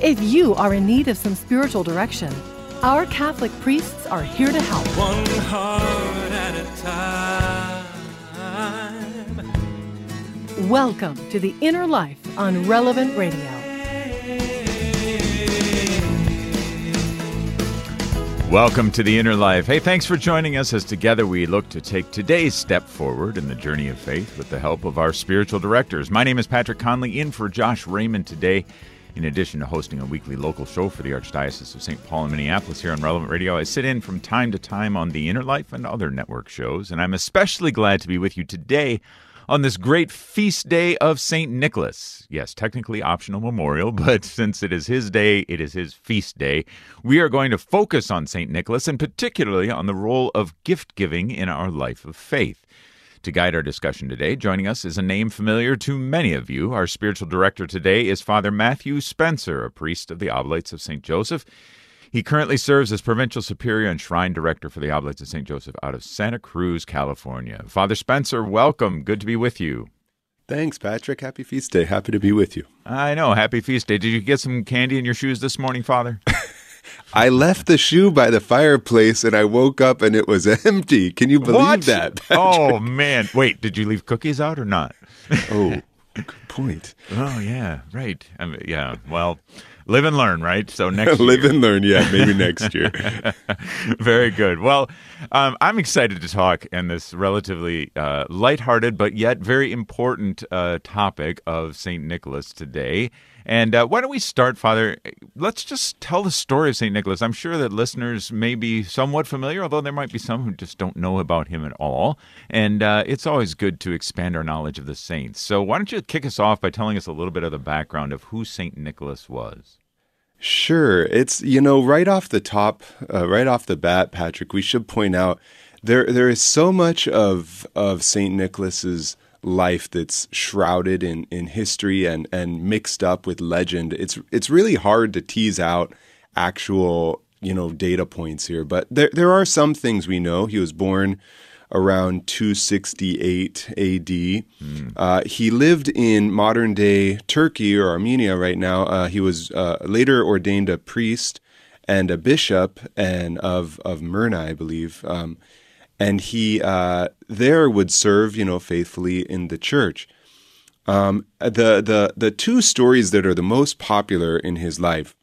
if you are in need of some spiritual direction, our Catholic priests are here to help. One heart at a time. Welcome to The Inner Life on Relevant Radio. Welcome to the Inner Life. Hey, thanks for joining us as together we look to take today's step forward in the journey of faith with the help of our spiritual directors. My name is Patrick Conley, in for Josh Raymond today. In addition to hosting a weekly local show for the Archdiocese of St. Paul in Minneapolis here on Relevant Radio, I sit in from time to time on the Inner Life and other network shows, and I'm especially glad to be with you today on this great feast day of St. Nicholas. Yes, technically optional memorial, but since it is his day, it is his feast day. We are going to focus on St. Nicholas and particularly on the role of gift giving in our life of faith. To guide our discussion today, joining us is a name familiar to many of you. Our spiritual director today is Father Matthew Spencer, a priest of the Oblates of St. Joseph. He currently serves as Provincial Superior and Shrine Director for the Oblates of St. Joseph out of Santa Cruz, California. Father Spencer, welcome. Good to be with you. Thanks, Patrick. Happy feast day. Happy to be with you. I know. Happy feast day. Did you get some candy in your shoes this morning, Father? I left the shoe by the fireplace and I woke up and it was empty. Can you believe what? that? Patrick? Oh, man. Wait, did you leave cookies out or not? oh, good point. Oh, yeah. Right. I mean, yeah. Well, live and learn, right? So next live and learn. Yeah, maybe next year. Very good. Well, um, I'm excited to talk in this relatively uh, lighthearted but yet very important uh, topic of St. Nicholas today. And uh, why don't we start, Father? Let's just tell the story of St. Nicholas. I'm sure that listeners may be somewhat familiar, although there might be some who just don't know about him at all. And uh, it's always good to expand our knowledge of the saints. So why don't you kick us off by telling us a little bit of the background of who St. Nicholas was? Sure. It's, you know, right off the top, uh, right off the bat, Patrick, we should point out there there is so much of, of St. Nicholas's life that's shrouded in, in history and, and mixed up with legend. It's it's really hard to tease out actual you know data points here, but there there are some things we know. He was born around 268 AD. Mm. Uh, he lived in modern day Turkey or Armenia right now. Uh, he was uh, later ordained a priest and a bishop and of of Myrna, I believe. Um, and he uh, there would serve, you know, faithfully in the church. Um, the the the two stories that are the most popular in his life,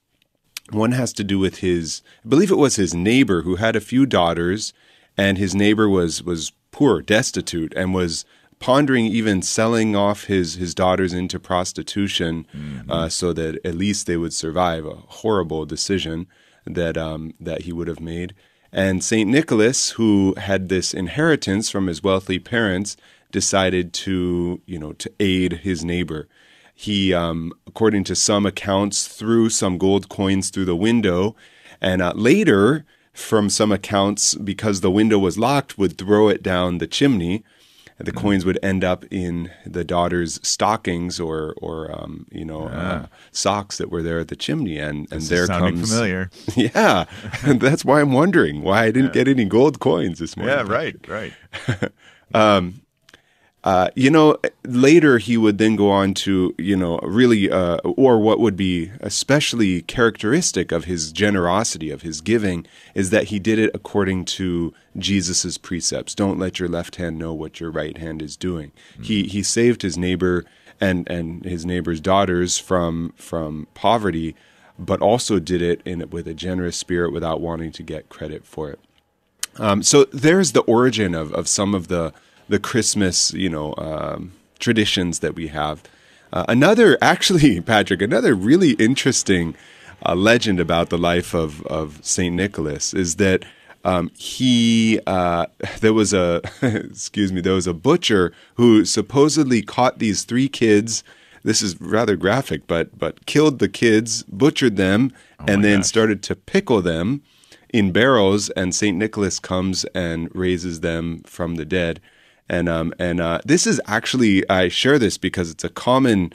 one has to do with his, I believe it was his neighbor who had a few daughters, and his neighbor was was poor, destitute, and was pondering even selling off his his daughters into prostitution, mm-hmm. uh, so that at least they would survive. A horrible decision that um, that he would have made. And St. Nicholas, who had this inheritance from his wealthy parents, decided to, you know, to aid his neighbor. He, um, according to some accounts, threw some gold coins through the window, and uh, later, from some accounts, because the window was locked, would throw it down the chimney the mm-hmm. coins would end up in the daughter's stockings or or um, you know uh, socks that were there at the chimney and and this there comes familiar yeah and that's why i'm wondering why i didn't yeah. get any gold coins this morning yeah right right um, uh, you know, later he would then go on to, you know, really, uh, or what would be especially characteristic of his generosity, of his giving, is that he did it according to Jesus's precepts. Don't let your left hand know what your right hand is doing. Mm-hmm. He he saved his neighbor and and his neighbor's daughters from from poverty, but also did it in with a generous spirit without wanting to get credit for it. Um, so there's the origin of of some of the the Christmas, you know, um, traditions that we have. Uh, another, actually, Patrick, another really interesting uh, legend about the life of, of Saint Nicholas is that um, he uh, there was a excuse me there was a butcher who supposedly caught these three kids this is rather graphic, but but killed the kids, butchered them, Oh and then gosh. started to pickle them in barrels. And Saint Nicholas comes and raises them from the dead. And um and uh, this is actually I share this because it's a common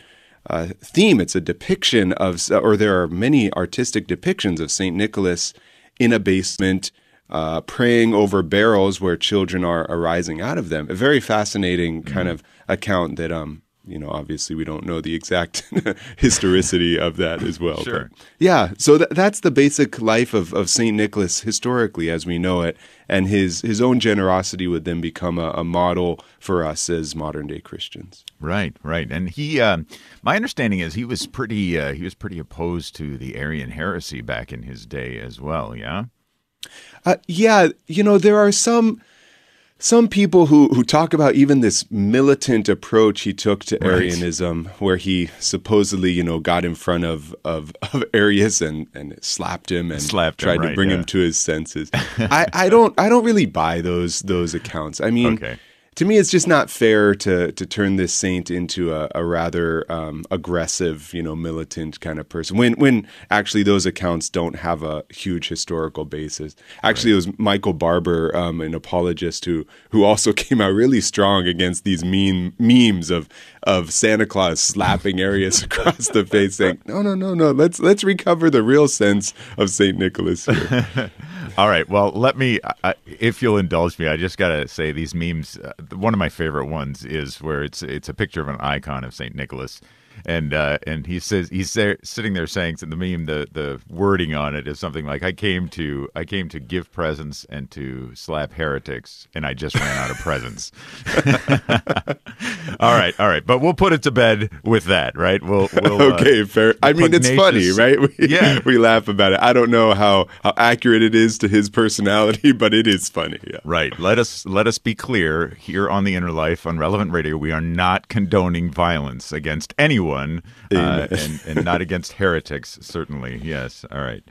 uh, theme. It's a depiction of, or there are many artistic depictions of Saint Nicholas in a basement. Uh, praying over barrels where children are arising out of them. A very fascinating kind of account that um you know obviously we don't know the exact historicity of that as well. Sure. But yeah, so th- that's the basic life of, of Saint Nicholas historically as we know it, and his his own generosity would then become a, a model for us as modern day Christians. Right, right, and he. Uh, my understanding is he was pretty. Uh, he was pretty opposed to the Arian heresy back in his day as well. Yeah. Uh, yeah, you know there are some some people who who talk about even this militant approach he took to Right. Arianism, where he supposedly you know got in front of of, of Arius and and slapped him and Slapped him, tried right, to bring yeah. him to his senses. I, I don't I don't really buy those those accounts. I mean. Okay. To me, it's just not fair to to turn this saint into a, a rather um, aggressive, you know, militant kind of person. When when actually those accounts don't have a huge historical basis. Actually, it was Michael Barber, um, an apologist who who also came out really strong against these mean memes of of Santa Claus slapping Arius across the face, saying, "No, no, no, no. Let's let's recover the real sense of Saint Nicholas here." All right. Well, let me, if you'll indulge me, I just gotta say these memes. Uh, one of my favorite ones is where it's it's a picture of an icon of Saint Nicholas, and uh, and he says he's there sitting there saying to the meme the the wording on it is something like I came to I came to give presents and to slap heretics, and I just ran out of presents. all right, all right, but we'll put it to bed with that, right? We'll, we'll uh, okay, fair. I mean, it's funny, right? We, Yeah. we laugh about it. I don't know how, how accurate it is to his personality, but it is funny. Yeah. Right. Let us let us be clear here on the Inner Life on Relevant Radio. We are not condoning violence against anyone, uh, and and not against heretics. Certainly, yes. All right.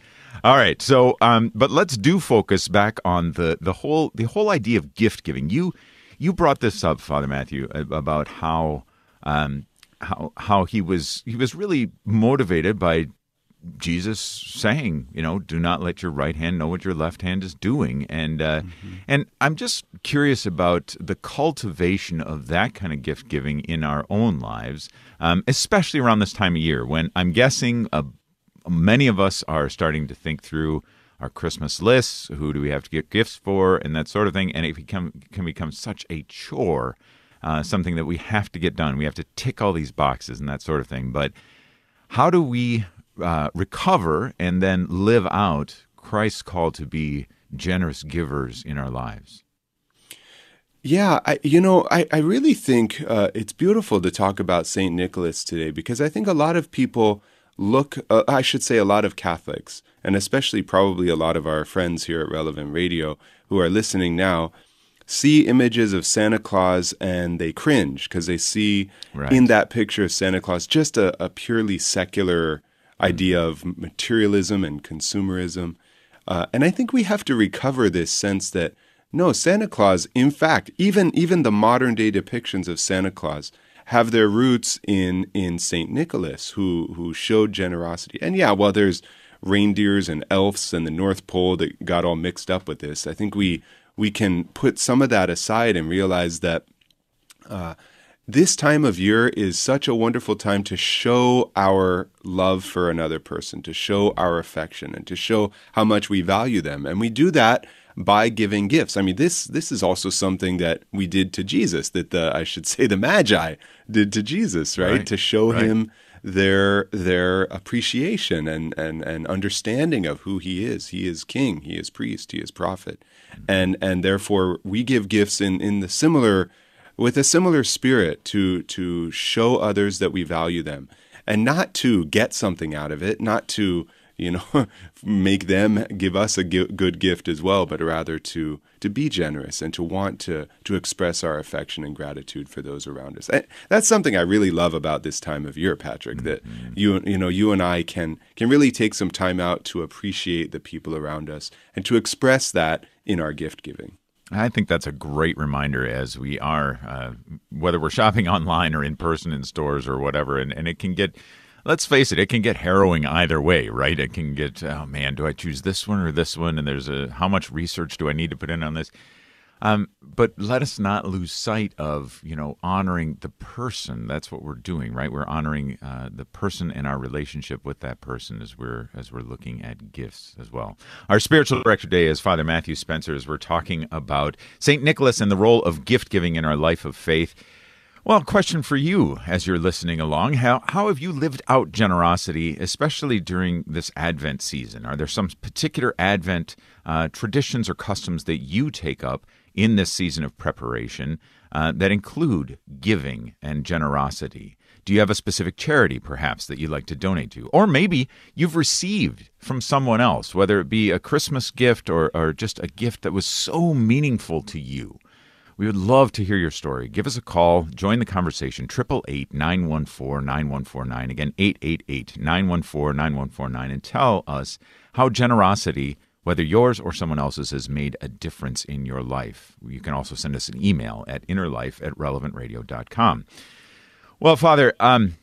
All right. So, um, but let's do focus back on the the whole the whole idea of gift giving. You you brought this up, Father Matthew, about how um, how how he was he was really motivated by Jesus saying, you know, do not let your right hand know what your left hand is doing, and uh, and I'm just curious about the cultivation of that kind of gift giving in our own lives, um, especially around this time of year when I'm guessing uh, many of us are starting to think through our Christmas lists, who do we have to get gifts for, and that sort of thing, and it become can become such a chore, uh, something that we have to get done. We have to tick all these boxes and that sort of thing, but how do we uh, recover and then live out Christ's call to be generous givers in our lives? Yeah, I, you know, I, I really think uh, it's beautiful to talk about St. Nicholas today because I think a lot of people look, uh, I should say, a lot of Catholics, and especially probably a lot of our friends here at Relevant Radio who are listening now, see images of Santa Claus and they cringe because they see Right. in that picture of Santa Claus just a, a purely secular idea of materialism and consumerism. Uh, and I think we have to recover this sense that no, Santa Claus, in fact, even even the modern day depictions of Santa Claus have their roots in in Saint Nicholas, who who showed generosity. And yeah, while there's reindeers and elves and the North Pole that got all mixed up with this, I think we we can put some of that aside and realize that this time of year is such a wonderful time to show our love for another person, to show our affection, and to show how much we value them. And we do that by giving gifts. I mean, this this is also something that we did to Jesus, that the I should say the Magi did to Jesus, right? Right, To show right. him their their appreciation and, and and understanding of who he is. He is king, he is priest, he is prophet. And and therefore we give gifts in in the similar with a similar spirit to to show others that we value them and not to get something out of it not to you know make them give us a good gift as well but rather to to be generous and to want to to express our affection and gratitude for those around us. That's something i really love about this time of year patrick that mm-hmm. you you know you and i can can really take some time out to appreciate the people around us and to express that in our gift giving I think that's a great reminder as we are, uh, whether we're shopping online or in person in stores or whatever, and, and it can get, let's face it, it can get harrowing either way, right? It can get, oh man, do I choose this one or this one? And there's a, how much research do I need to put in on this? Um, but let us not lose sight of, you know, honoring the person. That's what we're doing, right? We're honoring uh, the person and our relationship with that person as we're as we're looking at gifts as well. Our spiritual director today is Father Matthew Spencer. As we're talking about Saint Nicholas and the role of gift giving in our life of faith. Well, question for you as you're listening along. How, how have you lived out generosity, especially during this Advent season? Are there some particular Advent uh, traditions or customs that you take up in this season of preparation uh, that include giving and generosity? Do you have a specific charity, perhaps, that you'd like to donate to? Or maybe you've received from someone else, whether it be a Christmas gift or, or just a gift that was so meaningful to you. We would love to hear your story. Give us a call. Join the conversation. 888 914 9149. Again, 888 914 9149. And tell us how generosity whether yours or someone else's has made a difference in your life. You can also send us an email at innerlife at relevantradio.com. Well, Father, um,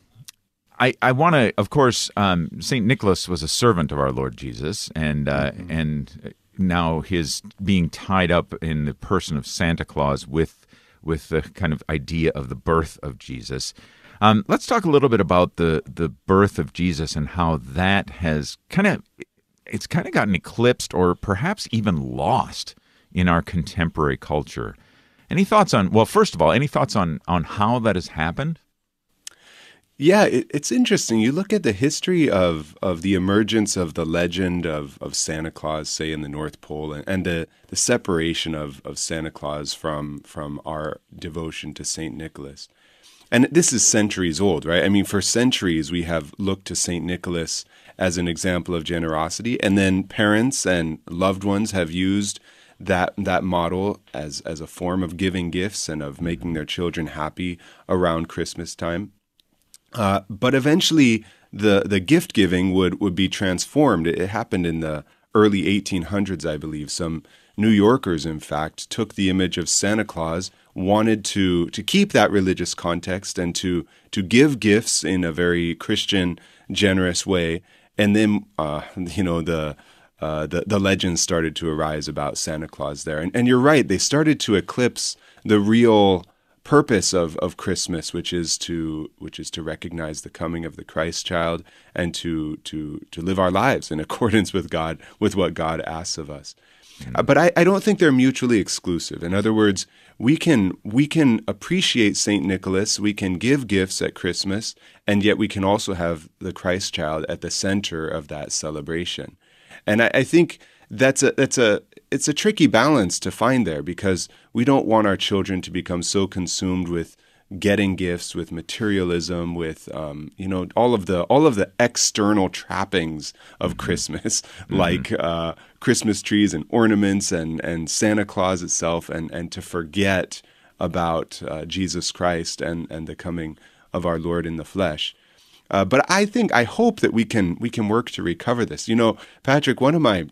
I, I want to, of course, um, St. Nicholas was a servant of our Lord Jesus, and, uh, mm-hmm. and now his being tied up in the person of Santa Claus with, with the kind of idea of the birth of Jesus. Um, let's talk a little bit about the, the birth of Jesus and how that has kind of it's kind of gotten eclipsed or perhaps even lost in our contemporary culture. Any thoughts on? Well, first of all, any thoughts on on how that has happened? Yeah, it, it's interesting. You look at the history of of the emergence of the legend of, of Santa Claus, say in the North Pole, and, and the, the separation of, of Santa Claus from from our devotion to Saint Nicholas. And this is centuries old, right? I mean, for centuries we have looked to Saint Nicholas as an example of generosity. And then parents and loved ones have used that that model as as a form of giving gifts and of making their children happy around Christmas time. Uh, but eventually, the the gift giving would would be transformed. It, it happened in the early 1800s, I believe. Some New Yorkers, in fact, took the image of Santa Claus, wanted to to keep that religious context and to to give gifts in a very Christian, generous way, and then uh, you know the, uh, the the legends started to arise about Santa Claus there, and, and you're right, they started to eclipse the real purpose of, of Christmas, which is to which is to recognize the coming of the Christ child and to to to live our lives in accordance with God with what God asks of us. Uh, but I, I don't think they're mutually exclusive. In other words, we can we can appreciate Saint Nicholas, we can give gifts at Christmas, and yet we can also have the Christ child at the center of that celebration. And I, I think that's a that's a it's a tricky balance to find there because we don't want our children to become so consumed with getting gifts with materialism with um, you know all of the all of the external trappings of mm-hmm. christmas mm-hmm. like uh, christmas trees and ornaments and and santa claus itself and and to forget about uh, jesus christ and and the coming of our lord in the flesh uh, but i think i hope that we can we can work to recover this you know patrick one of my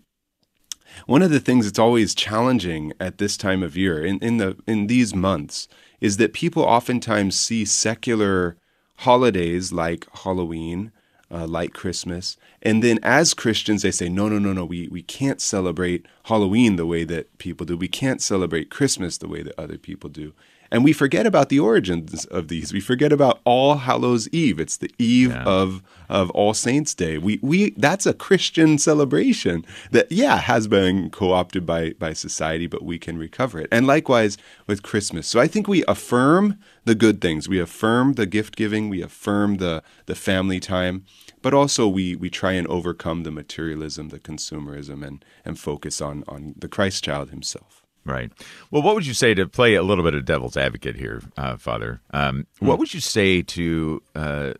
one of the things that's always challenging at this time of year in, in the in these months is that people oftentimes see secular holidays like Halloween, uh, like Christmas, and then as Christians they say, no, no, no, no, we, we can't celebrate Halloween the way that people do. We can't celebrate Christmas the way that other people do. And we forget about the origins of these. We forget about All Hallows Eve. It's the eve yeah. of of All Saints Day. We we that's a Christian celebration that yeah has been co-opted by by society, but we can recover it. And likewise with Christmas. So I think we affirm the good things. We affirm the gift giving. We affirm the the family time. But also we we try and overcome the materialism, the consumerism, and and focus on on the Christ Child Himself. Right. Well, what would you say to play a little bit of devil's advocate here, uh, Father? Um, mm. What would you say to uh,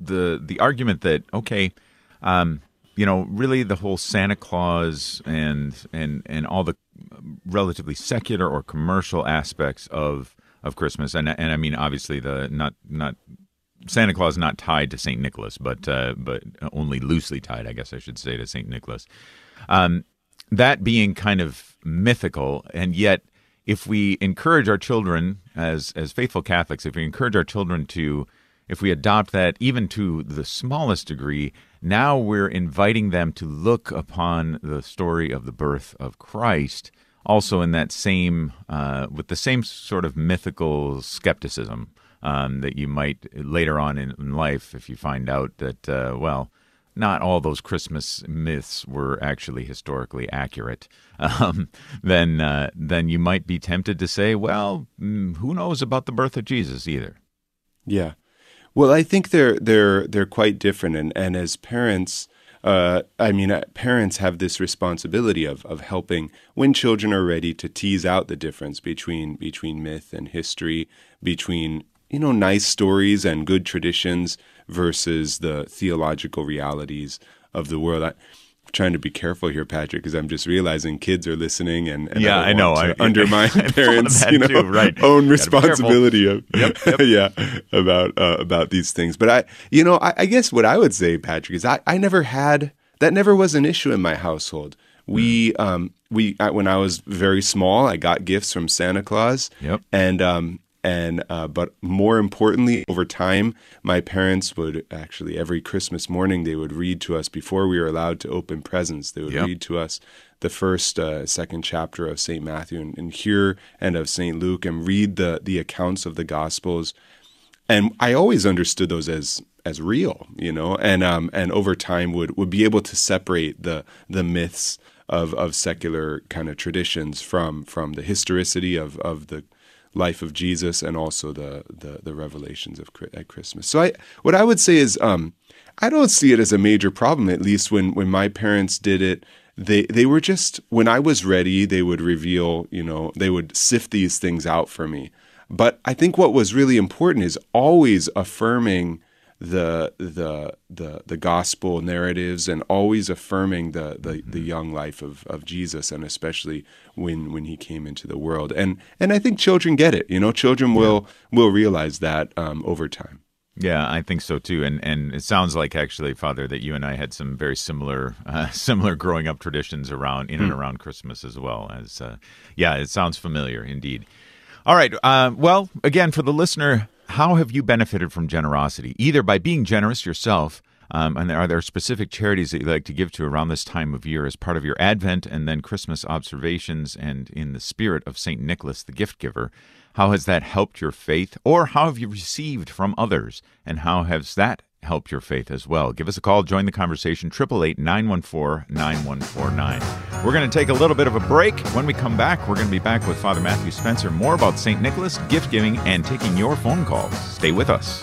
the the argument that okay, um, you know, really the whole Santa Claus and and and all the relatively secular or commercial aspects of of Christmas, and and I mean obviously the not not Santa Claus not tied to Saint Nicholas, but uh, but only loosely tied, I guess I should say, to Saint Nicholas. Um, that being kind of mythical, and yet if we encourage our children as as faithful Catholics, if we encourage our children to if we adopt that even to the smallest degree, now we're inviting them to look upon the story of the birth of Christ also in that same uh, with the same sort of mythical skepticism um, that you might later on in, in, life if you find out that uh, well not all those Christmas myths were actually historically accurate, um, then uh, then you might be tempted to say, well, mm, who knows about the birth of Jesus either. Yeah, well, I think they're they're they're quite different, and and as parents, uh, I mean, uh, parents have this responsibility of of helping when children are ready to tease out the difference between between myth and history, between you know nice stories and good traditions versus the theological realities of the world. I, am trying to be careful here, Patrick, because I'm just realizing kids are listening, and, and yeah, I, I know. I, undermine parents, you know, too, right. own responsibility of yep, yep. yeah about uh, about these things. But I, you know, I, I, guess what I would say, Patrick, is I, I never had that. Never was an issue in my household. We mm. um we I, when I was very small, I got gifts from Santa Claus. Yep. And um and uh, but more importantly over time my parents would actually every christmas morning they would read to us before we were allowed to open presents. They would yep. read to us the first uh, second chapter of st matthew and, and hear and of st luke and read the the accounts of the gospels. And i always understood those as as real you know? And um and over time would would be able to separate the the myths of of secular kind of traditions from from the historicity of of the life of Jesus and also the the, the revelations of at Christmas. So I what I would say is um, I don't see it as a major problem. At least when when my parents did it, they they were just when I was ready, they would reveal, you know, they would sift these things out for me. But I think what was really important is always affirming the the the the gospel narratives and always affirming the the, mm-hmm. the young life of, of Jesus and especially when when he came into the world and and I think children get it you know children will yeah. will realize that um, over time yeah, I think so too, and and it sounds like actually, Father, that you and I had some very similar uh, similar growing up traditions around in mm. and hmm. around Christmas as well. As uh, yeah, it sounds familiar indeed. All right, uh, well, again, for the listener how have you benefited from generosity, either by being generous yourself? Um, and are there specific charities that you like to give to around this time of year as part of your Advent and then Christmas observations and in the spirit of St. Nicholas, the gift giver? How has that helped your faith, or how have you received from others? And how has that help your faith as well. Give us a call, join the conversation, 888 914 9149. We're going to take a little bit of a break. When we come back, we're going to be back with Father Matthew Spencer, more about St. Nicholas, gift giving, and taking your phone calls. Stay with us.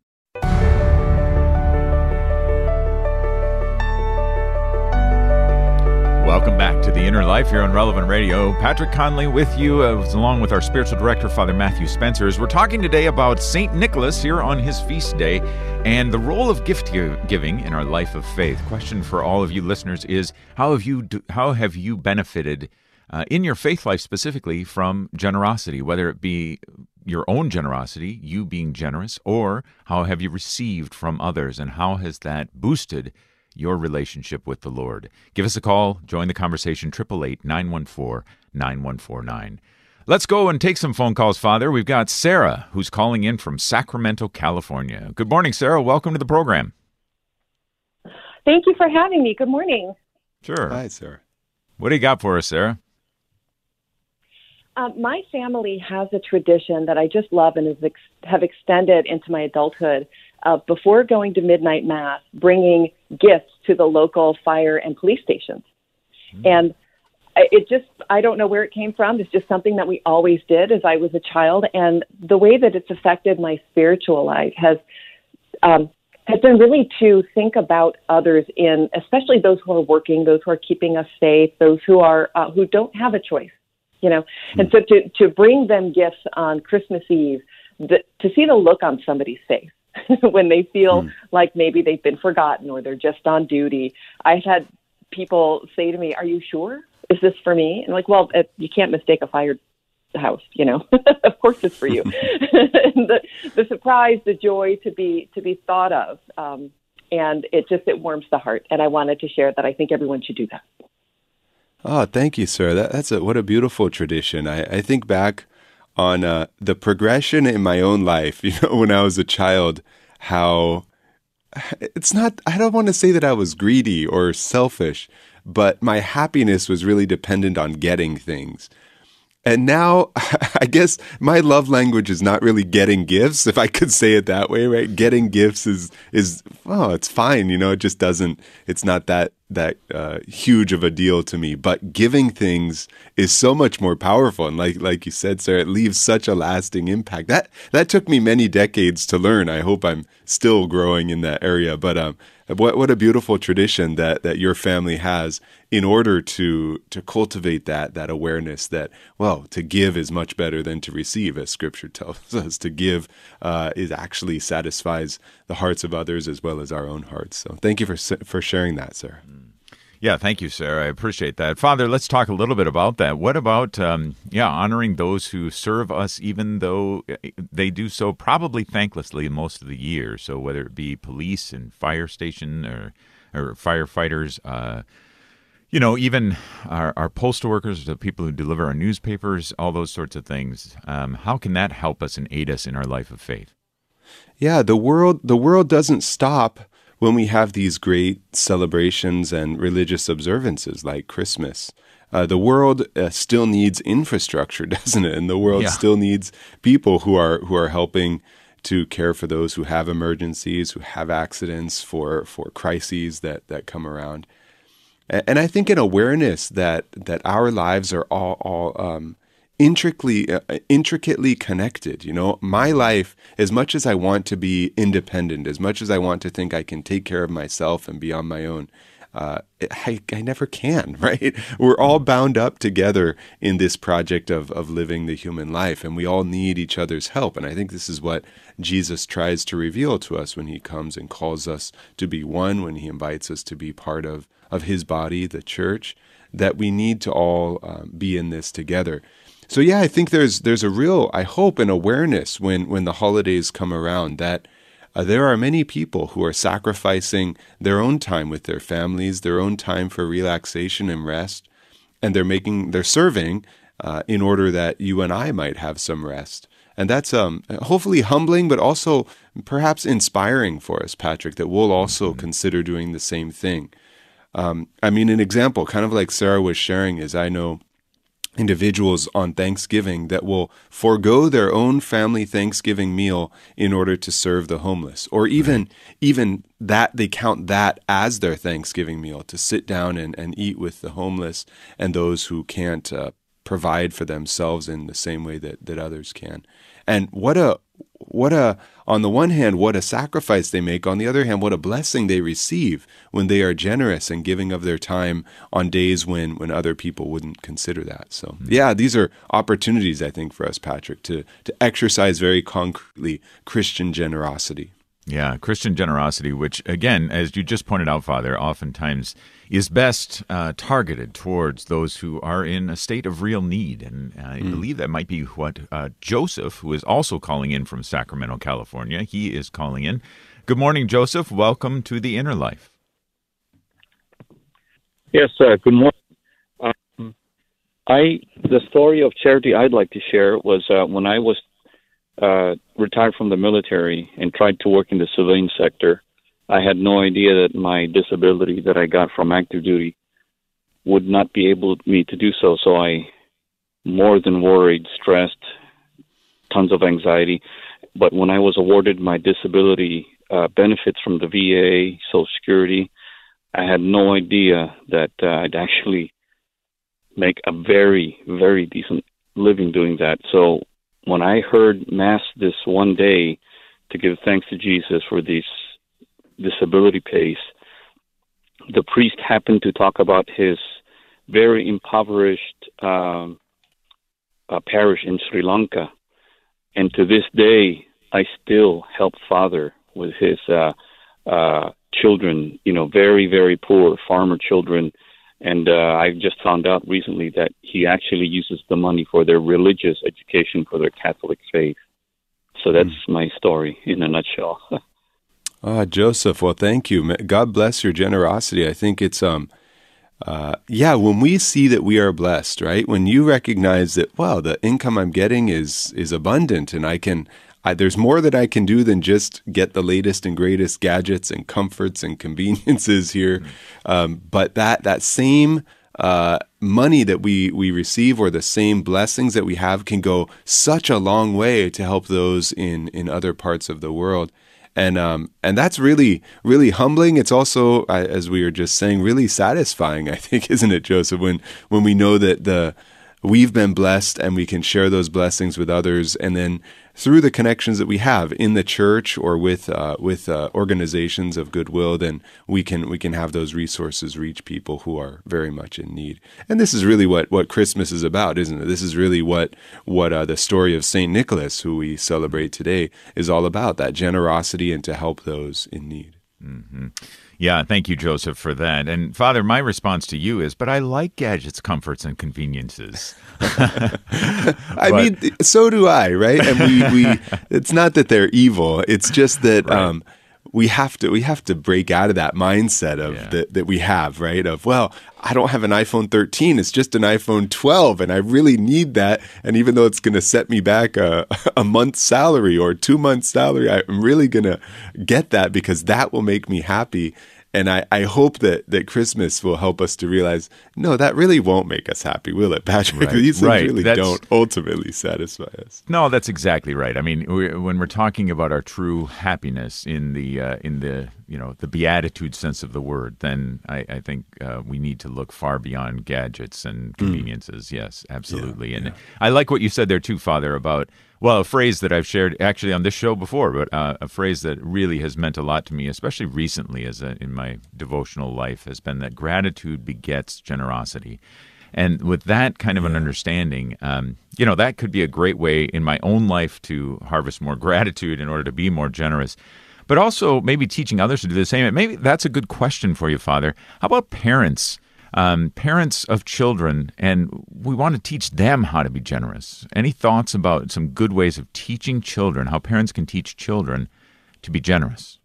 Welcome back to the Inner Life here on Relevant Radio. Patrick Conley with you, uh, along with our spiritual director, Father Matthew Spencer. As we're talking today about St. Nicholas here on his feast day and the role of gift giving in our life of faith. Question for all of you listeners is how have you, do, how have you benefited uh, in your faith life specifically from generosity, whether it be your own generosity, you being generous, or how have you received from others and how has that boosted your relationship with the Lord. Give us a call, join the conversation, 888 914 9149. Let's go and take some phone calls, Father. We've got Sarah, who's calling in from Sacramento, California. Good morning, Sarah. Welcome to the program. Thank you for having me. Good morning. Sure. Hi, Sarah. What do you got for us, Sarah? Uh, my family has a tradition that I just love and ex- have extended into my adulthood uh, before going to midnight mass, bringing gifts to the local fire and police stations. Mm-hmm. And it just, I don't know where it came from. It's just something that we always did as I was a child. And the way that it's affected my spiritual life has, um, has been really to think about others in, especially those who are working, those who are keeping us safe, those who are, uh, who don't have a choice, you know. Mm-hmm. And so to, to bring them gifts on Christmas Eve, the, to see the look on somebody's face when they feel mm. like maybe they've been forgotten or they're just on duty. I've had people say to me, "Are you sure? Is this for me?" And like, well, it, you can't mistake a fired house, you know. of course, it's for you. the, the surprise, the joy to be to be thought of, um, and it just it warms the heart. And I wanted to share that. I think everyone should do that. Oh, thank you, sir. That, that's a what a beautiful tradition. I, I think back on uh, the progression in my own life. You know, when I was a child, how it's not. I don't want to say that I was greedy or selfish, but my happiness was really dependent on getting things. And now, I guess my love language is not really getting gifts, if I could say it that way, right? Getting gifts is is oh, it's fine, you know. It just doesn't. It's not that that uh, huge of a deal to me. But giving things is so much more powerful, and like like you said, sir, it leaves such a lasting impact. That that took me many decades to learn. I hope I'm still growing in that area, but um, what what a beautiful tradition that that your family has in order to to cultivate that that awareness that well to give is much better than to receive, as Scripture tells us. To give uh, is actually satisfies the hearts of others as well as our own hearts. So thank you for for sharing that, sir. Mm. Yeah, thank you, Sarah. I appreciate that. Father, let's talk a little bit about that. What about, um, yeah, honoring those who serve us, even though eh, they do so probably thanklessly most of the year? So whether it be police and fire station or, or firefighters, uh, you know, even our, our, postal workers, the people who deliver our newspapers, all those sorts of things. Um, how can that help us and aid us in our life of faith? Yeah, the world the world doesn't stop when we have these great celebrations and religious observances like Christmas. Uh, the world uh, still needs infrastructure, doesn't it? And the world yeah. still needs people who are who are helping to care for those who have emergencies, who have accidents, for for crises that that come around. And, and I think an awareness that that our lives are all all um, intricately uh, intricately connected you know my life as much as i want to be independent as much as i want to think i can take care of myself and be on my own uh, I, I never can, right? We're all bound up together in this project of, of living the human life, and we all need each other's help. And I think this is what Jesus tries to reveal to us when he comes and calls us to be one, when he invites us to be part of, of his body, the church, that we need to all uh, be in this together. So yeah, I think there's there's a real I hope an awareness when when the holidays come around that uh, there are many people who are sacrificing their own time with their families, their own time for relaxation and rest, and they're making they're serving uh, in order that you and I might have some rest. And that's um, hopefully humbling, but also perhaps inspiring for us, Patrick, that we'll also mm-hmm. consider doing the same thing. Um, I mean, an example, kind of like Sarah was sharing, is I know individuals on Thanksgiving that will forego their own family Thanksgiving meal in order to serve the homeless or even right. even that they count that as their Thanksgiving meal to sit down and, and eat with the homeless and those who can't uh, provide for themselves in the same way that, that others can. And what a what a on the one hand what a sacrifice they make on the other hand what a blessing they receive when they are generous and giving of their time on days when when other people wouldn't consider that so mm-hmm. yeah these are opportunities i think for us patrick to to exercise very concretely christian generosity yeah, Christian generosity, which, again, as you just pointed out, Father, oftentimes is best uh, targeted towards those who are in a state of real need. And I mm. believe that might be what uh, Joseph, who is also calling in from Sacramento, California, he is calling in. Good morning, Joseph. Welcome to the Inner Life. Yes, uh, good morning. Um, I the story of charity I'd like to share was uh, when I was uh, retired from the military and tried to work in the civilian sector, I had no idea that my disability that I got from active duty would not be able me to do so. So I more than worried, stressed, tons of anxiety. But when I was awarded my disability uh, benefits from the VA, Social Security, I had no idea that uh, I'd actually make a very, very decent living doing that. So when I heard Mass this one day to give thanks to Jesus for this disability pays, the priest happened to talk about his very impoverished um, uh, parish in Sri Lanka. and to this day, I still help father with his uh, uh, children. You know, very very poor farmer children, and uh, I just found out recently that he actually uses the money for their religious education for their Catholic faith. So that's mm. my story in a nutshell. Ah, Joseph. Well, thank you. God bless your generosity. I think it's um, uh, yeah. When we see that we are blessed, right? When you recognize that, wow, the income I'm getting is is abundant, and I can. I, there's more that I can do than just get the latest and greatest gadgets and comforts and conveniences here. Mm-hmm. Um, but that that same uh, money that we we receive or the same blessings that we have can go such a long way to help those in in other parts of the world and um, and that's really really humbling. It's also, as we were just saying, really satisfying. I think, isn't it, Joseph? When when we know that the we've been blessed and we can share those blessings with others, and then through the connections that we have in the church or with uh, with uh, organizations of goodwill, then we can we can have those resources reach people who are very much in need. And this is really what what Christmas is about, isn't it? This is really what what uh, the story of Saint Nicholas, who we celebrate today, is all about: that generosity and to help those in need. Mm-hmm. Yeah, thank you, Joseph, for that. And Father, my response to you is, but I like gadgets, comforts, and conveniences. I mean, so do I, right? And we, we, it's not that they're evil. It's just that right. um, we have to we have to break out of that mindset of yeah. that that we have right of well I don't have an iPhone 13 it's just an iPhone 12 and I really need that and even though it's going to set me back a, a month's salary or 2 months salary I'm really going to get that because that will make me happy and I, I hope that, that Christmas will help us to realize, no, that really won't make us happy, will it, Patrick? Right. These things right. really that's, don't ultimately satisfy us. No, that's exactly right. I mean, we, when we're talking about our true happiness in the uh, in the you know the beatitude sense of the word, then I, I think uh, we need to look far beyond gadgets and mm. conveniences. Mm. Yes, absolutely. Yeah, and yeah. I like what you said there too, Father, about well, a phrase that I've shared actually on this show before, but uh, a phrase that really has meant a lot to me, especially recently as a, in my devotional life, has been that gratitude begets generosity. And with that kind of an understanding, um, you know, that could be a great way in my own life to harvest more gratitude in order to be more generous. But also maybe teaching others to do the same. Maybe that's a good question for you, Father. How about parents? Um, parents of children, and we want to teach them how to be generous. Any thoughts about some good ways of teaching children, how parents can teach children to be generous?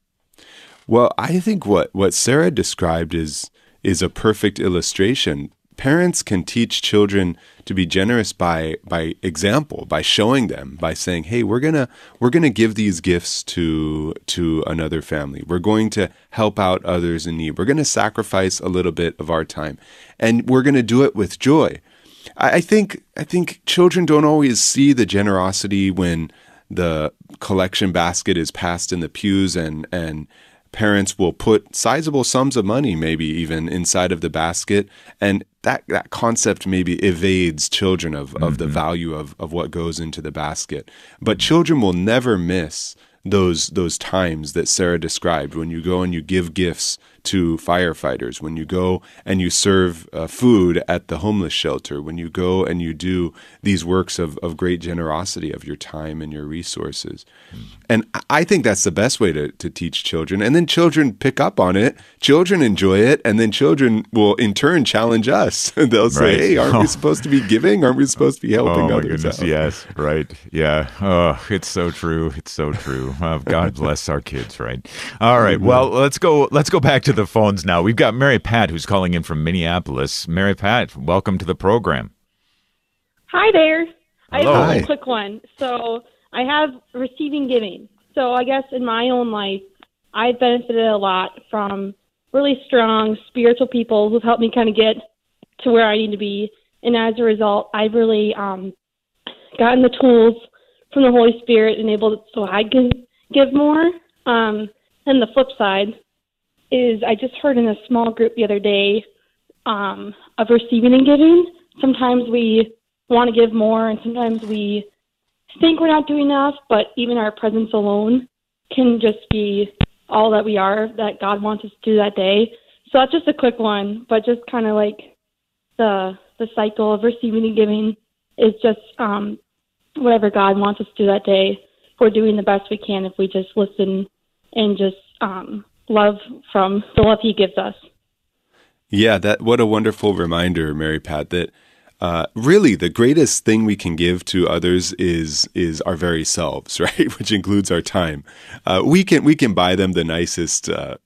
Well, I think what, what Sarah described is is a perfect illustration parents can teach children to be generous by by example by showing them by saying hey we're going to we're going to give these gifts to to another family we're going to help out others in need we're going to sacrifice a little bit of our time and we're going to do it with joy I, I think i think children don't always see the generosity when the collection basket is passed in the pews and and parents will put sizable sums of money, maybe even inside of the basket. And that, that concept maybe evades children of, of mm-hmm. the value of, of what goes into the basket. But children will never miss those those times that Sarah described when you go and you give gifts to firefighters, when you go and you serve uh, food at the homeless shelter, when you go and you do these works of, of great generosity of your time and your resources. Mm. And I think that's the best way to, to teach children. And then children pick up on it, children enjoy it, and then children will in turn challenge us. They'll say, hey, aren't we supposed to be giving? Aren't we supposed to be helping oh, others? Goodness? Yes, right. Yeah. Oh, it's so true. It's so true. Uh, God bless our kids, right? All right. Well, let's go let's go back to the phones now. We've got Mary Pat who's calling in from Minneapolis. Mary Pat, welcome to the program. Hi there. Hello. I have a quick one. So I have receiving giving. So I guess in my own life, I've benefited a lot from really strong spiritual people who've helped me kind of get to where I need to be. And as a result, I've really um, gotten the tools from the Holy Spirit and able to, so I can give more. Um, and the flip side, is I just heard in a small group the other day um, of receiving and giving. Sometimes we want to give more, and sometimes we think we're not doing enough, but even our presence alone can just be all that we are that God wants us to do that day. So that's just a quick one, but just kind of like the the cycle of receiving and giving is just um, whatever God wants us to do that day. We're doing the best we can if we just listen and just um, love from the love He gives us. Yeah, that what a wonderful reminder, Mary Pat, that uh, really the greatest thing we can give to others is is our very selves, right? Which includes our time. Uh, we can we can buy them the nicest uh,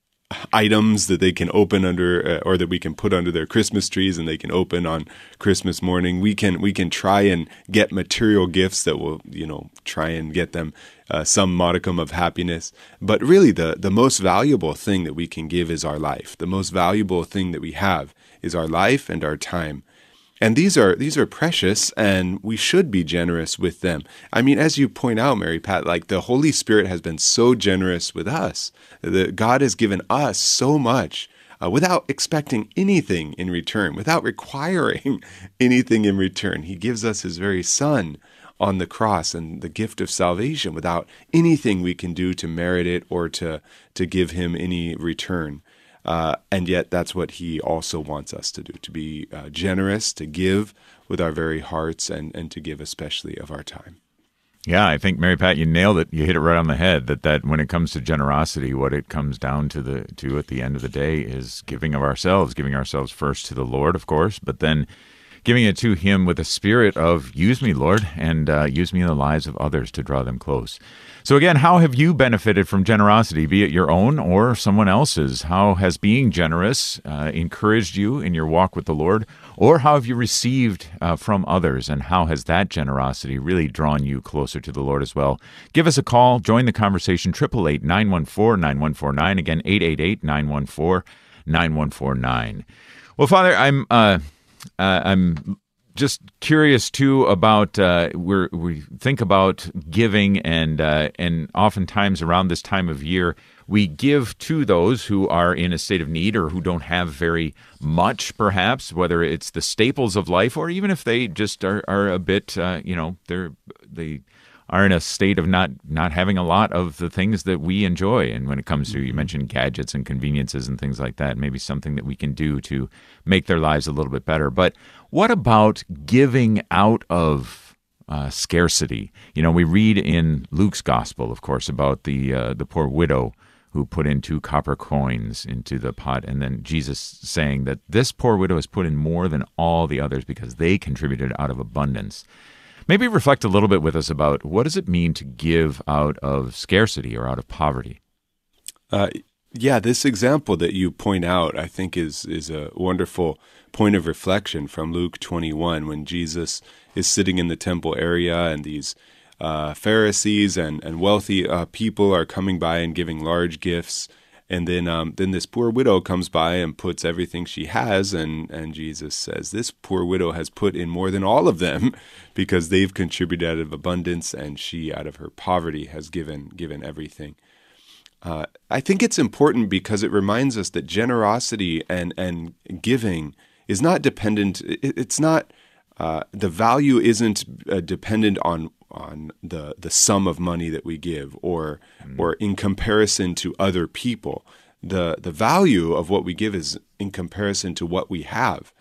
items that they can open under uh, or that we can put under their Christmas trees and they can open on Christmas morning. We can we can try and get material gifts that will you know try and get them uh, some modicum of happiness. But really, the the most valuable thing that we can give is our life. The most valuable thing that we have is our life and our time. And these are these are precious and we should be generous with them. I mean, as you point out, Mary Pat, like the Holy Spirit has been so generous with us. That God has given us so much uh, without expecting anything in return, without requiring anything in return. He gives us his very son on the cross and the gift of salvation without anything we can do to merit it or to to give him any return. Uh, and yet, that's what he also wants us to do to be uh, generous, to give with our very hearts, and, and to give especially of our time. Yeah, I think Mary Pat, you nailed it. You hit it right on the head. That that when it comes to generosity, what it comes down to the to at the end of the day is giving of ourselves, giving ourselves first to the Lord, of course, but then giving it to Him with a spirit of "Use me, Lord, and uh, use me in the lives of others to draw them close." So, again, how have you benefited from generosity, be it your own or someone else's? How has being generous uh, encouraged you in your walk with the Lord? Or how have you received uh, from others, and how has that generosity really drawn you closer to the Lord as well? Give us a call, join the conversation, 888 914 9149. Again, 888 914 9149. Well, Father, I'm. Uh, uh, I'm just curious too about uh, we we think about giving and uh, and oftentimes around this time of year we give to those who are in a state of need or who don't have very much perhaps whether it's the staples of life or even if they just are, are a bit uh, you know they're they are in a state of not not having a lot of the things that we enjoy. And when it comes to you mm-hmm. mentioned gadgets and conveniences and things like that, maybe something that we can do to make their lives a little bit better. But what about giving out of uh, scarcity? You know, we read in Luke's gospel, of course, about the uh, the poor widow who put in two copper coins into the pot, and then Jesus saying that this poor widow has put in more than all the others because they contributed out of abundance. Maybe reflect a little bit with us about what does it mean to give out of scarcity or out of poverty? Uh, yeah, this example that you point out, I think, is is a wonderful point of reflection from Luke 21 when Jesus is sitting in the temple area and these uh, Pharisees and, and wealthy uh, people are coming by and giving large gifts and then, um, then this poor widow comes by and puts everything she has, and, and Jesus says, This poor widow has put in more than all of them because they've contributed out of abundance, and she, out of her poverty, has given, given everything. Uh, I think it's important because it reminds us that generosity and, and giving is not dependent, it, it's not, uh, the value isn't uh, dependent on on the the sum of money that we give or mm. or in comparison to other people the the value of what we give is in comparison to what we have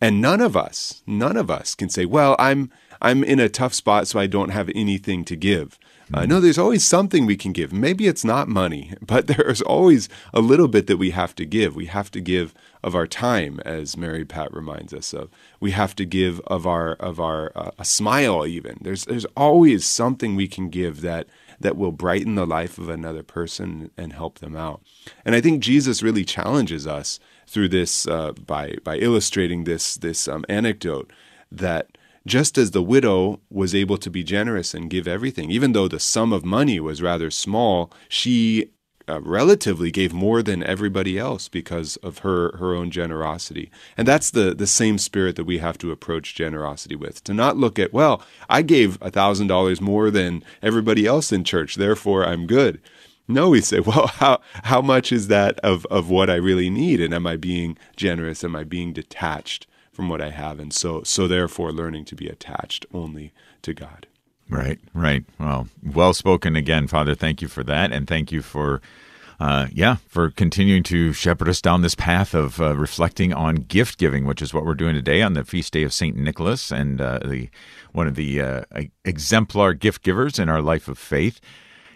and none of us none of us can say well i'm i'm in a tough spot so i don't have anything to give uh, no, there's always something we can give. Maybe it's not money, but there's always a little bit that we have to give. We have to give of our time, as Mary Pat reminds us of. We have to give of our of our uh, a smile. Even there's there's always something we can give that that will brighten the life of another person and help them out. And I think Jesus really challenges us through this uh, by by illustrating this this um, anecdote that just as the widow was able to be generous and give everything, even though the sum of money was rather small, she uh, relatively gave more than everybody else because of her her own generosity. And that's the the same spirit that we have to approach generosity with. To not look at, well, I gave a thousand dollars more than everybody else in church, therefore I'm good. No, we say, well, how how much is that of, of what I really need? And am I being generous? Am I being detached? From what I have, and so so therefore learning to be attached only to God. Right, right. Well, well spoken again, Father. Thank you for that, and thank you for uh, yeah, for continuing to shepherd us down this path of uh, reflecting on gift giving, which is what we're doing today on the feast day of Saint Nicholas, and uh, the one of the uh, exemplar gift givers in our life of faith.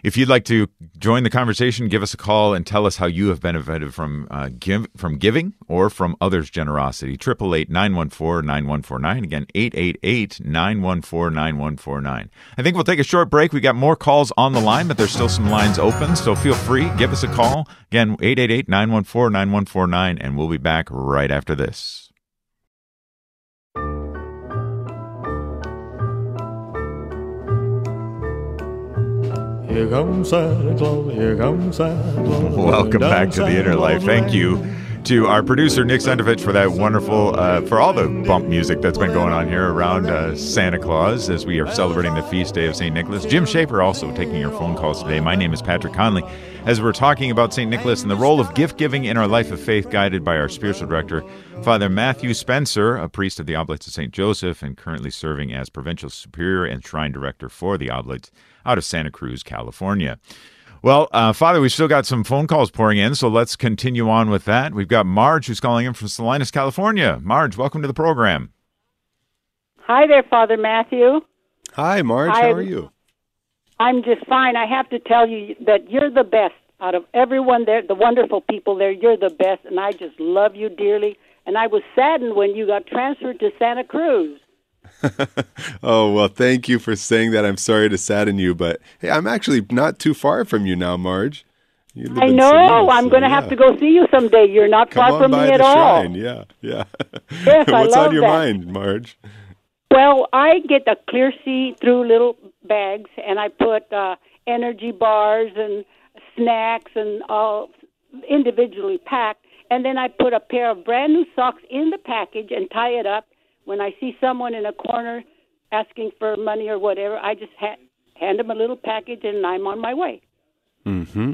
If you'd like to join the conversation, give us a call and tell us how you have benefited from uh, give, from giving or from others' generosity. 888-914-9149. Again, 888-914-9149. I think we'll take a short break. We got more calls on the line, but there's still some lines open, so feel free. Give us a call. Again, 888-914-9149, and we'll be back right after this. Here comes Santa Claus, here comes Santa Claus. Welcome back to the Inner Life. Thank you to our producer Nick Sundovich for that wonderful, uh, for all the bump music that's been going on here around uh, Santa Claus as we are celebrating the feast day of St. Nicholas. Jim Schaefer also taking your phone calls today. My name is Patrick Conley. As we're talking about St. Nicholas and the role of gift giving in our life of faith, guided by our spiritual director, Father Matthew Spencer, a priest of the Oblates of St. Joseph and currently serving as provincial superior and shrine director for the Oblates out of Santa Cruz, California. Well, uh, Father, we've still got some phone calls pouring in, so let's continue on with that. We've got Marge who's calling in from Salinas, California. Marge, welcome to the program. Hi there, Father Matthew. Hi, Marge. Hi. How are you? I'm just fine. I have to tell you that you're the best out of everyone there, the wonderful people there. You're the best, and I just love you dearly. And I was saddened when you got transferred to Santa Cruz. oh, well, thank you for saying that. I'm sorry to sadden you, but hey, I'm actually not too far from you now, Marge. You live I know. Salinas, I'm so going to yeah. have to go see you someday. You're not Come far from me at all. shrine. Yeah, yeah. Yes, I What's love on your that. mind, Marge? Well, I get the clear see through little bags, and I put uh, energy bars and snacks and all individually packed. And then I put a pair of brand new socks in the package and tie it up. When I see someone in a corner asking for money or whatever, I just ha- hand them a little package and I'm on my way. Hmm.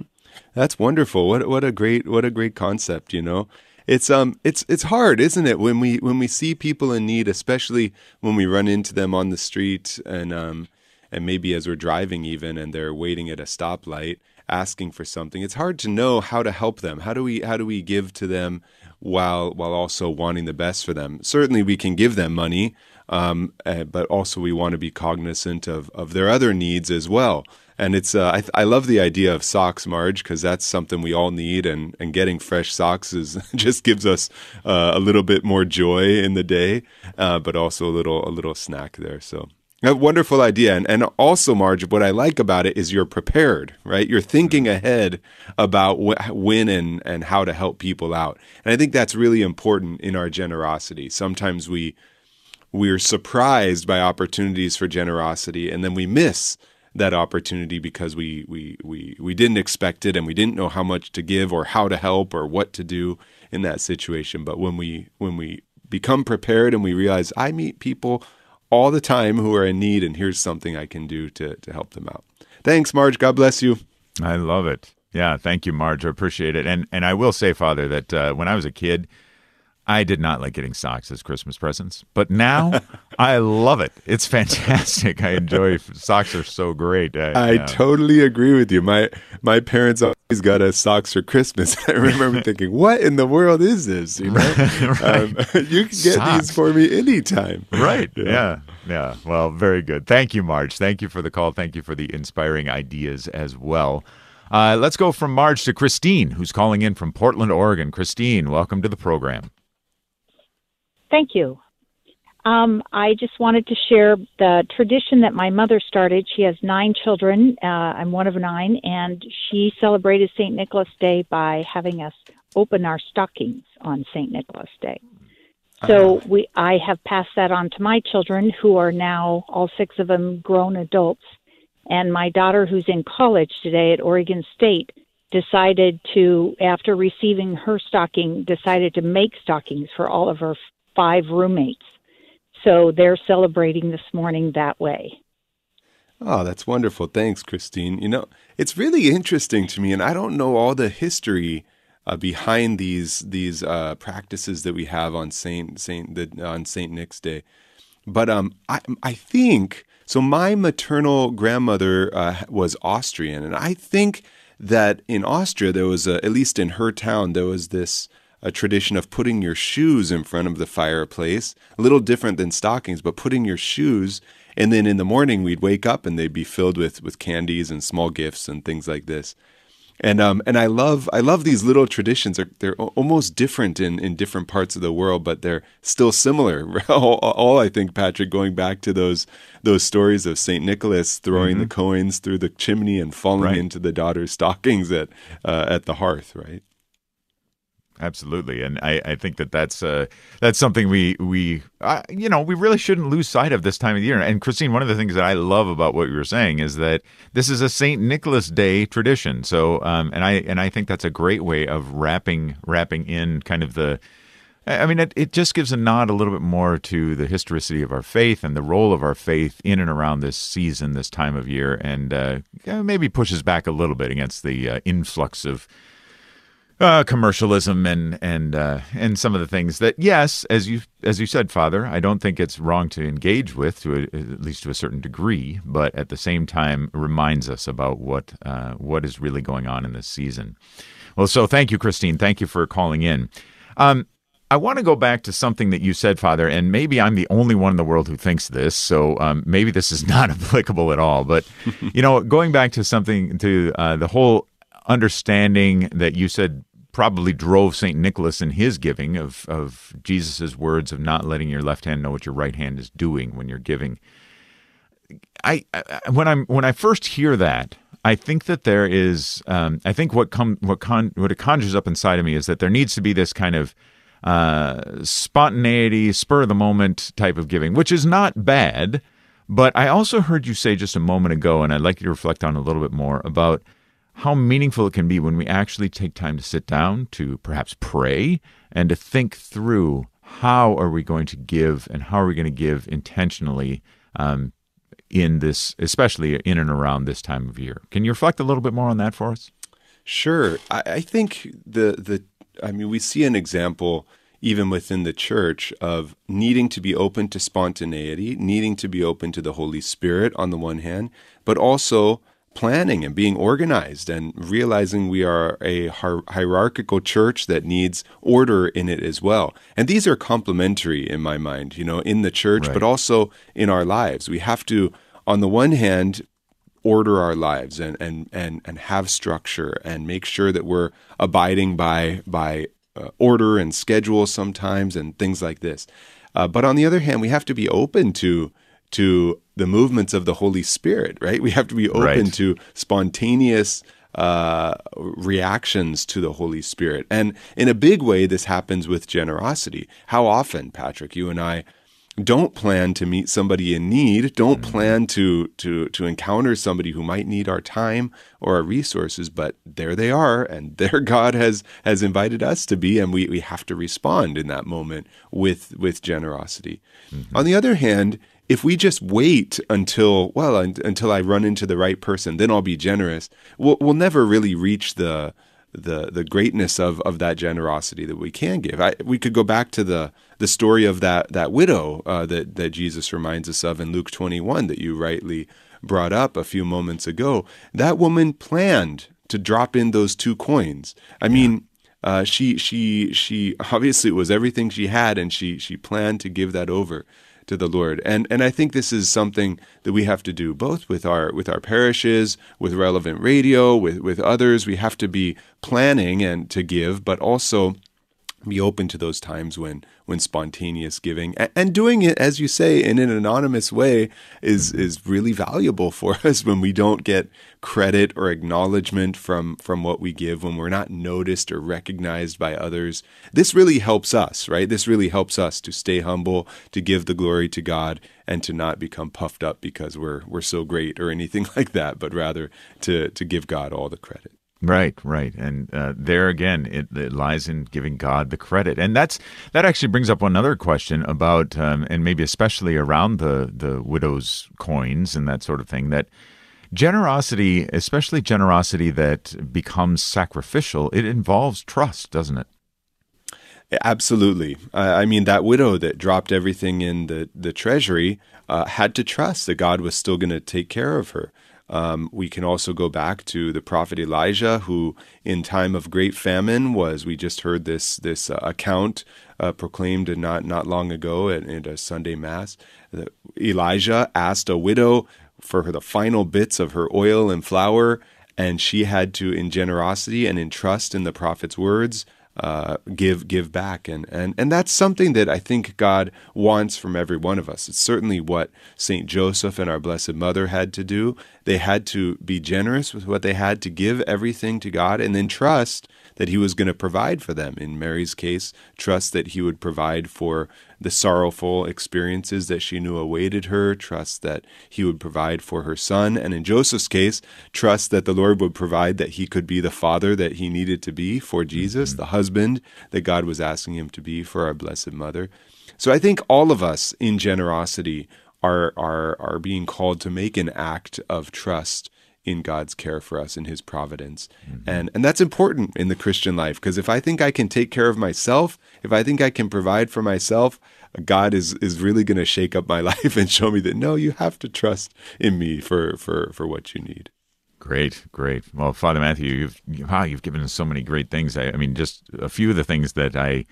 That's wonderful. What what a great what a great concept. You know, it's um it's it's hard, isn't it, when we when we see people in need, especially when we run into them on the street and um and maybe as we're driving even and they're waiting at a stoplight asking for something. It's hard to know how to help them. How do we how do we give to them while while also wanting the best for them? Certainly, we can give them money. Um, uh, but also we want to be cognizant of, of their other needs as well. And it's uh, I, I love the idea of socks, Marge, because that's something we all need, and, and getting fresh socks is just gives us uh, a little bit more joy in the day, uh, but also a little a little snack there. So a wonderful idea, and and also, Marge, what I like about it is you're prepared, right? You're thinking mm-hmm. ahead about wh- when and and how to help people out, and I think that's really important in our generosity. Sometimes we we're surprised by opportunities for generosity and then we miss that opportunity because we, we, we, we didn't expect it and we didn't know how much to give or how to help or what to do in that situation. But when we when we become prepared and we realize I meet people all the time who are in need and here's something I can do to, to help them out. Thanks, Marge. God bless you. I love it. Yeah, thank you, Marge. I appreciate it. And and I will say, Father, that uh, when I was a kid, I did not like getting socks as Christmas presents, but now I love it. It's fantastic. I enjoy socks; are so great. I, I yeah. totally agree with you. My my parents always got us socks for Christmas. I remember thinking, "What in the world is this?" You know, um, you can get Socks. these for me anytime. Right. Yeah. yeah. Well, very good. Thank you, Marge. Thank you for the call. Thank you for the inspiring ideas as well. Uh, let's go from Marge to Christine, who's calling in from Portland, Oregon. Christine, welcome to the program. Thank you. Um, I just wanted to share the tradition that my mother started. She has nine children. Uh, I'm one of nine, and she celebrated St. Nicholas Day by having us open our stockings on St. Nicholas Day. So we, I have passed that on to my children, who are now all six of them grown adults, and my daughter, who's in college today at Oregon State, decided to, after receiving her stocking, decided to make stockings for all of her five roommates. So they're celebrating this morning that way. Oh, that's wonderful. Thanks, Christine. You know, it's really interesting to me, and I don't know all the history uh, behind these these uh, practices that we have on Saint Saint the, on Saint Nick's Day. But um, I I think so. My maternal grandmother uh, was Austrian, and I think that in Austria there was a, at least in her town there was this a tradition of putting your shoes in front of the fireplace, a little different than stockings, but putting your shoes and then in the morning we'd wake up and they'd be filled with with candies and small gifts and things like this and um and I love I love these little traditions. They're they're almost different in in different parts of the world, but they're still similar. all, all, I think, Patrick, going back to those those stories of Saint Nicholas throwing mm-hmm. the coins through the chimney and falling right. into the daughter's stockings at uh, at the hearth, right? Absolutely, and I, I think that that's uh, that's something we we you know we really shouldn't lose sight of this time of the year. And Christine, one of the things that I love about what you were saying is that this is a Saint Nicholas Day tradition. So, um, and I and I think that's a great way of wrapping wrapping in kind of the. I mean, it, it just gives a nod a little bit more to the historicity of our faith and the role of our faith in and around this season, this time of year, and uh, maybe pushes back a little bit against the uh, influx of uh, commercialism and and uh, and some of the things that yes, as you as you said, Father, I don't think it's wrong to engage with to a, at least to a certain degree, but at the same time reminds us about what uh, what is really going on in this season. Well, so thank you, Christine. Thank you for calling in. Um, I want to go back to something that you said, Father, and maybe I'm the only one in the world who thinks this, so um, maybe this is not applicable at all. But you know, going back to something to uh, the whole understanding that you said probably drove St. Nicholas in his giving of, of Jesus' words of not letting your left hand know what your right hand is doing when you're giving. I, I when I'm when I first hear that, I think that there is um, I think what come what con what it conjures up inside of me is that there needs to be this kind of uh, spontaneity, spur of the moment type of giving, which is not bad. But I also heard you say just a moment ago, and I'd like you to reflect on a little bit more about how meaningful it can be when we actually take time to sit down to perhaps pray and to think through how are we going to give and how are we going to give intentionally um, in this, especially in and around this time of year. Can you reflect a little bit more on that for us? Sure. I, I think the the I mean we see an example even within the church of needing to be open to spontaneity, needing to be open to the Holy Spirit on the one hand, but also planning and being organized and realizing we are a hierarchical church that needs order in it as well. And these are complementary in my mind, you know, in the church, right. but also in our lives. We have to, on the one hand, order our lives and, and, and, and have structure and make sure that we're abiding by, by uh, order and schedule sometimes and things like this. Uh, but on the other hand, we have to be open to to the movements of the Holy Spirit, right? We have to be open right. to spontaneous uh, reactions to the Holy Spirit. And in a big way, this happens with generosity. How often, Patrick, you and I don't plan to meet somebody in need, don't mm-hmm. plan to, to, to encounter somebody who might need our time or our resources, but there they are, and there God has, has invited us to be, and we, we have to respond in that moment with, with generosity. Mm-hmm. On the other hand, if we just wait until well until I run into the right person, then I'll be generous. We'll, we'll never really reach the the the greatness of of that generosity that we can give. I, we could go back to the the story of that that widow uh, that that Jesus reminds us of in Luke 21 that you rightly brought up a few moments ago. That woman planned to drop in those two coins. I mean. Uh, she she she obviously it was everything she had, and she she planned to give that over to the Lord. And and I think this is something that we have to do both with our with our parishes, with relevant radio, with with others. We have to be planning and to give, but also be open to those times when when spontaneous giving and, and, doing it as you say in an anonymous way is is really valuable for us when we don't get credit or acknowledgement from from what we give when we're not noticed or recognized by others. This really helps us right? This really helps us to stay humble to give the glory to God and to not become puffed up because we're we're so great or anything like that but rather to to give God all the credit Right, right, and uh, there again, it, it, lies in giving God the credit, and that's that actually brings up another question about, um, and maybe especially around the the widow's coins and that sort of thing. That generosity, especially generosity that becomes sacrificial, it involves trust, doesn't it? Absolutely. Uh, I mean, that widow that dropped everything in the the treasury uh, had to trust that God was still going to take care of her. Um, we can also go back to the prophet Elijah, who, in time of great famine, was we just heard this this uh, account uh, proclaimed not not long ago at, at a Sunday mass. Elijah asked a widow for her, the final bits of her oil and flour, and she had to, in generosity and in trust in the prophet's words, uh, give give back and, and and that's something that I think God wants from every one of us. It's certainly what Saint Joseph and our Blessed Mother had to do. They had to be generous with what they had to give everything to God and then trust that he was going to provide for them. In Mary's case, trust that he would provide for the sorrowful experiences that she knew awaited her, trust that he would provide for her son. And in Joseph's case, trust that the Lord would provide that he could be the father that he needed to be for Jesus, mm-hmm. the husband that God was asking him to be for our Blessed Mother. So I think all of us in generosity are, are, are being called to make an act of trust in God's care for us in his providence. Mm-hmm. And and that's important in the Christian life because if I think I can take care of myself, if I think I can provide for myself, God is is really going to shake up my life and show me that no, you have to trust in me for for for what you need. Great, great. Well, Father Matthew, you've wow, you've given us so many great things. I, I mean, just a few of the things that I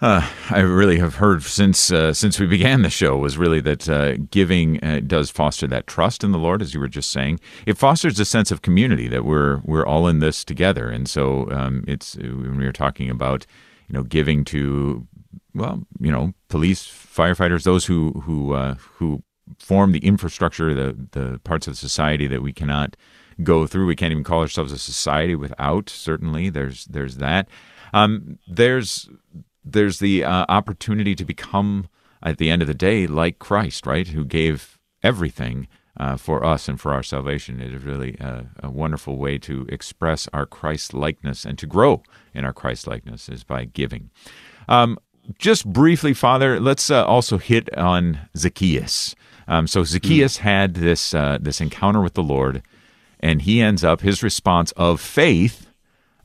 uh, I really have heard since uh, since we began the show was really that uh, giving uh, does foster that trust in the Lord, as you were just saying. It fosters a sense of community that we're we're all in this together, and so um, it's when we were talking about you know giving to well you know police, firefighters, those who who uh, who form the infrastructure, the the parts of society that we cannot go through. We can't even call ourselves a society without. Certainly, there's there's that. Um, there's there's the uh, opportunity to become, at the end of the day, like Christ, right? Who gave everything uh, for us and for our salvation. It is really a, a wonderful way to express our Christ likeness and to grow in our Christ likeness is by giving. Um, just briefly, Father, let's uh, also hit on Zacchaeus. Um, so Zacchaeus mm. had this uh, this encounter with the Lord, and he ends up his response of faith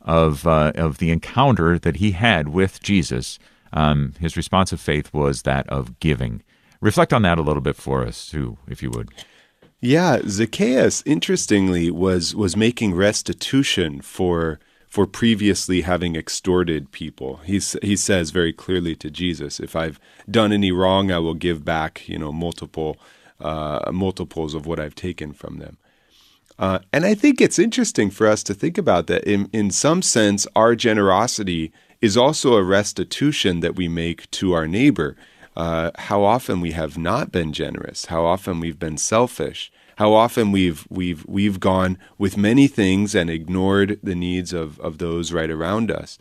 of uh, of the encounter that he had with Jesus, um, his response of faith was that of giving. Reflect on that a little bit for us, too, if you would. Yeah, Zacchaeus, interestingly, was was making restitution for for previously having extorted people. He's, he says very clearly to Jesus, "If I've done any wrong, I will give back, you know, multiple uh, multiples of what I've taken from them." Uh, and I think it's interesting for us to think about that. In, in some sense, our generosity is also a restitution that we make to our neighbor. Uh, how often we have not been generous, how often we've been selfish, how often we've we've we've gone with many things and ignored the needs of, of those right around us.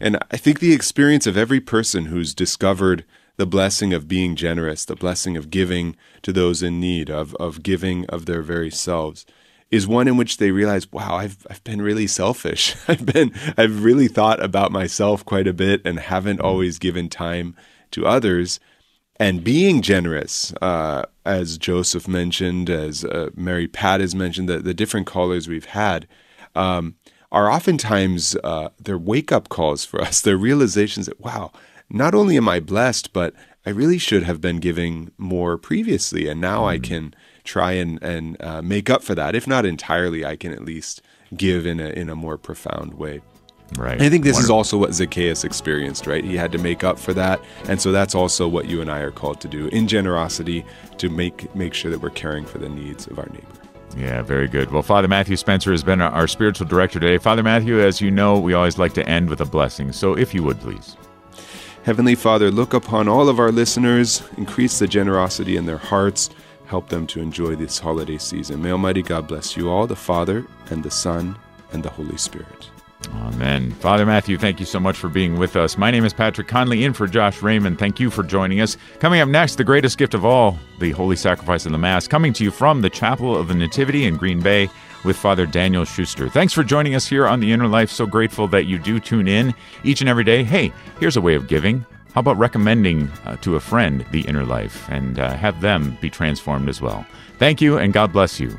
And I think the experience of every person who's discovered the blessing of being generous, the blessing of giving to those in need, of, of giving of their very selves, is one in which they realize, wow, I've I've been really selfish. I've been I've really thought about myself quite a bit and haven't always given time to others. And being generous, uh, as Joseph mentioned, as uh, Mary Pat has mentioned, the, the different callers we've had, um, are oftentimes uh, they're wake up calls for us. They're realizations that, wow, not only am I blessed, but I really should have been giving more previously, and now mm. I can try and and uh, make up for that. If not entirely, I can at least give in a in a more profound way. Right. And I think this Wonderful. is also what Zacchaeus experienced, right? He had to make up for that, and so that's also what you and I are called to do in generosity to make make sure that we're caring for the needs of our neighbor. Yeah, very good. Well, Father Matthew Spencer has been our spiritual director today. Father Matthew, as you know, we always like to end with a blessing. So if you would, please. Heavenly Father, look upon all of our listeners, increase the generosity in their hearts help them to enjoy this holiday season. May Almighty God bless you all, the Father, and the Son, and the Holy Spirit. Amen. Father Matthew, thank you so much for being with us. My name is Patrick Conley, in for Josh Raymond. Thank you for joining us. Coming up next, the greatest gift of all, the Holy Sacrifice of the Mass, coming to you from the Chapel of the Nativity in Green Bay with Father Daniel Schuster. Thanks for joining us here on The Inner Life. So grateful that you do tune in each and every day. Hey, here's a way of giving. How about recommending uh, to a friend the inner life and uh, have them be transformed as well? Thank you, and God bless you.